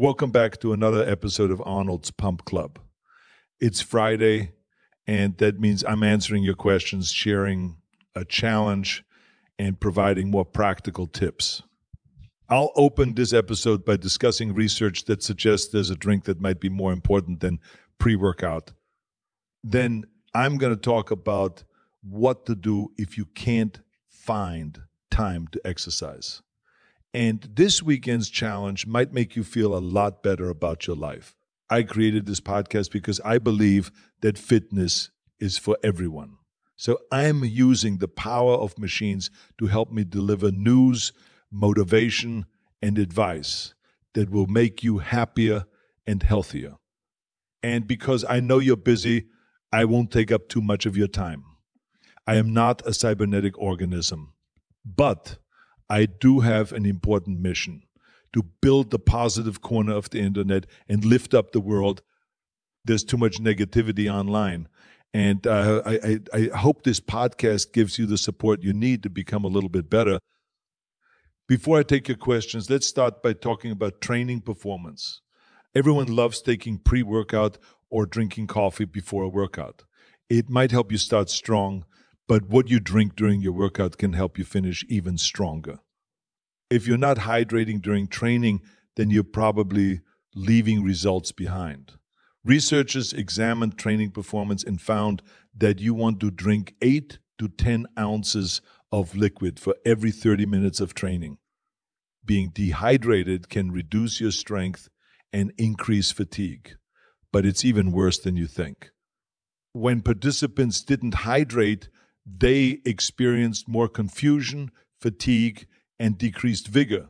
Welcome back to another episode of Arnold's Pump Club. It's Friday, and that means I'm answering your questions, sharing a challenge, and providing more practical tips. I'll open this episode by discussing research that suggests there's a drink that might be more important than pre workout. Then I'm going to talk about what to do if you can't find time to exercise. And this weekend's challenge might make you feel a lot better about your life. I created this podcast because I believe that fitness is for everyone. So I'm using the power of machines to help me deliver news, motivation, and advice that will make you happier and healthier. And because I know you're busy, I won't take up too much of your time. I am not a cybernetic organism, but I do have an important mission to build the positive corner of the internet and lift up the world. There's too much negativity online. And uh, I, I, I hope this podcast gives you the support you need to become a little bit better. Before I take your questions, let's start by talking about training performance. Everyone loves taking pre workout or drinking coffee before a workout. It might help you start strong, but what you drink during your workout can help you finish even stronger. If you're not hydrating during training, then you're probably leaving results behind. Researchers examined training performance and found that you want to drink 8 to 10 ounces of liquid for every 30 minutes of training. Being dehydrated can reduce your strength and increase fatigue, but it's even worse than you think. When participants didn't hydrate, they experienced more confusion, fatigue, and decreased vigor.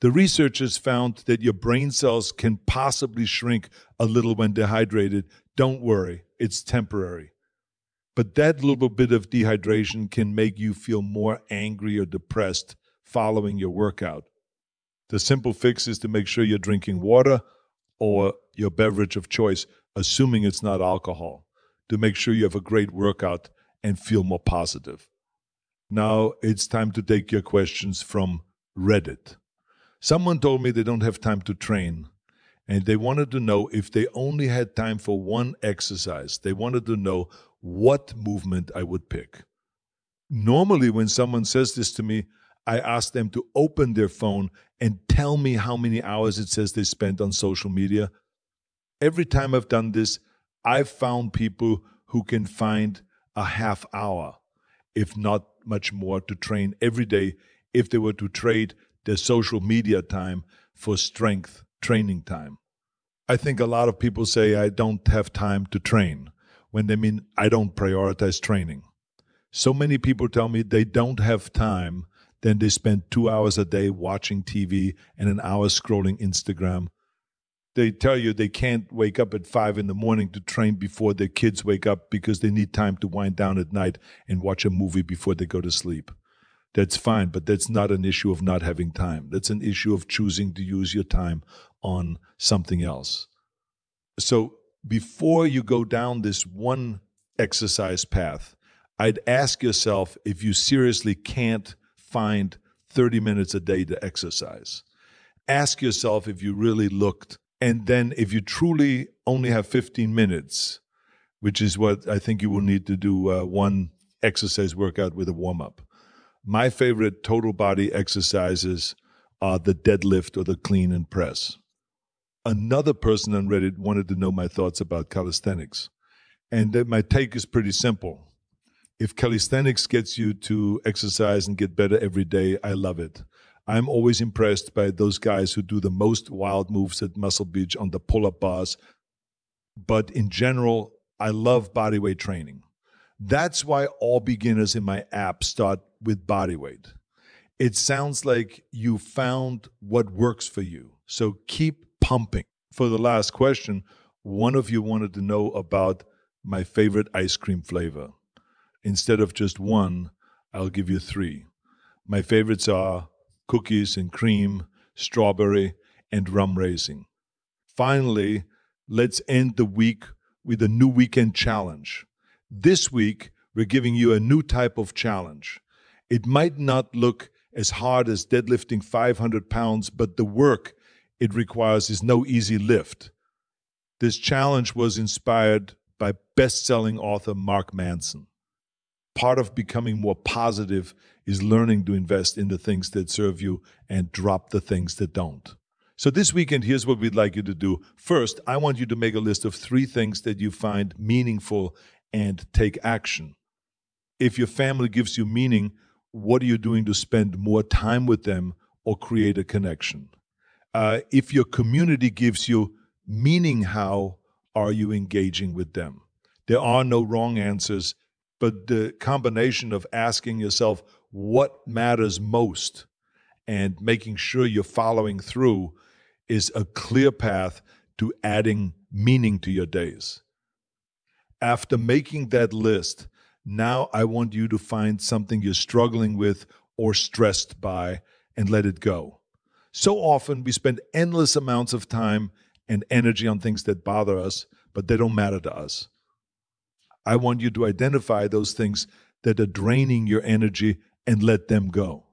The researchers found that your brain cells can possibly shrink a little when dehydrated. Don't worry, it's temporary. But that little bit of dehydration can make you feel more angry or depressed following your workout. The simple fix is to make sure you're drinking water or your beverage of choice, assuming it's not alcohol, to make sure you have a great workout and feel more positive. Now it's time to take your questions from Reddit. Someone told me they don't have time to train and they wanted to know if they only had time for one exercise. They wanted to know what movement I would pick. Normally, when someone says this to me, I ask them to open their phone and tell me how many hours it says they spent on social media. Every time I've done this, I've found people who can find a half hour, if not much more, to train every day if they were to trade their social media time for strength training time. I think a lot of people say, I don't have time to train, when they mean, I don't prioritize training. So many people tell me they don't have time, then they spend two hours a day watching TV and an hour scrolling Instagram. They tell you they can't wake up at five in the morning to train before their kids wake up because they need time to wind down at night and watch a movie before they go to sleep that's fine, but that's not an issue of not having time. That's an issue of choosing to use your time on something else. So before you go down this one exercise path, I'd ask yourself if you seriously can't find 30 minutes a day to exercise. Ask yourself if you really looked. And then if you truly only have 15 minutes, which is what I think you will need to do uh, one exercise workout with a warm up my favorite total body exercises are the deadlift or the clean and press. Another person on Reddit wanted to know my thoughts about calisthenics. And my take is pretty simple. If calisthenics gets you to exercise and get better every day, I love it. I'm always impressed by those guys who do the most wild moves at Muscle Beach on the pull up bars. But in general, I love bodyweight training. That's why all beginners in my app start with bodyweight. It sounds like you found what works for you. So keep pumping. For the last question, one of you wanted to know about my favorite ice cream flavor. Instead of just one, I'll give you three. My favorites are cookies and cream, strawberry, and rum raisin. Finally, let's end the week with a new weekend challenge. This week, we're giving you a new type of challenge. It might not look as hard as deadlifting 500 pounds, but the work it requires is no easy lift. This challenge was inspired by best selling author Mark Manson. Part of becoming more positive is learning to invest in the things that serve you and drop the things that don't. So, this weekend, here's what we'd like you to do. First, I want you to make a list of three things that you find meaningful and take action. If your family gives you meaning, what are you doing to spend more time with them or create a connection? Uh, if your community gives you meaning, how are you engaging with them? There are no wrong answers, but the combination of asking yourself what matters most and making sure you're following through is a clear path to adding meaning to your days. After making that list, now I want you to find something you're struggling with or stressed by and let it go. So often we spend endless amounts of time and energy on things that bother us, but they don't matter to us. I want you to identify those things that are draining your energy and let them go.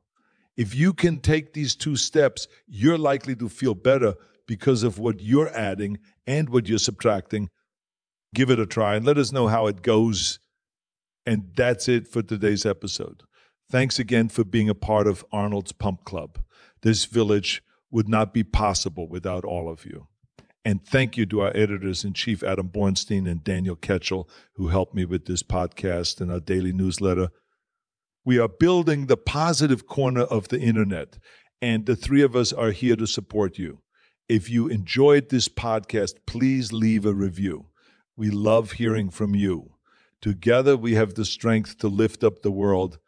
If you can take these two steps, you're likely to feel better because of what you're adding and what you're subtracting. Give it a try and let us know how it goes. And that's it for today's episode. Thanks again for being a part of Arnold's Pump Club. This village would not be possible without all of you. And thank you to our editors in chief, Adam Bornstein and Daniel Ketchell, who helped me with this podcast and our daily newsletter. We are building the positive corner of the internet, and the three of us are here to support you. If you enjoyed this podcast, please leave a review. We love hearing from you. Together, we have the strength to lift up the world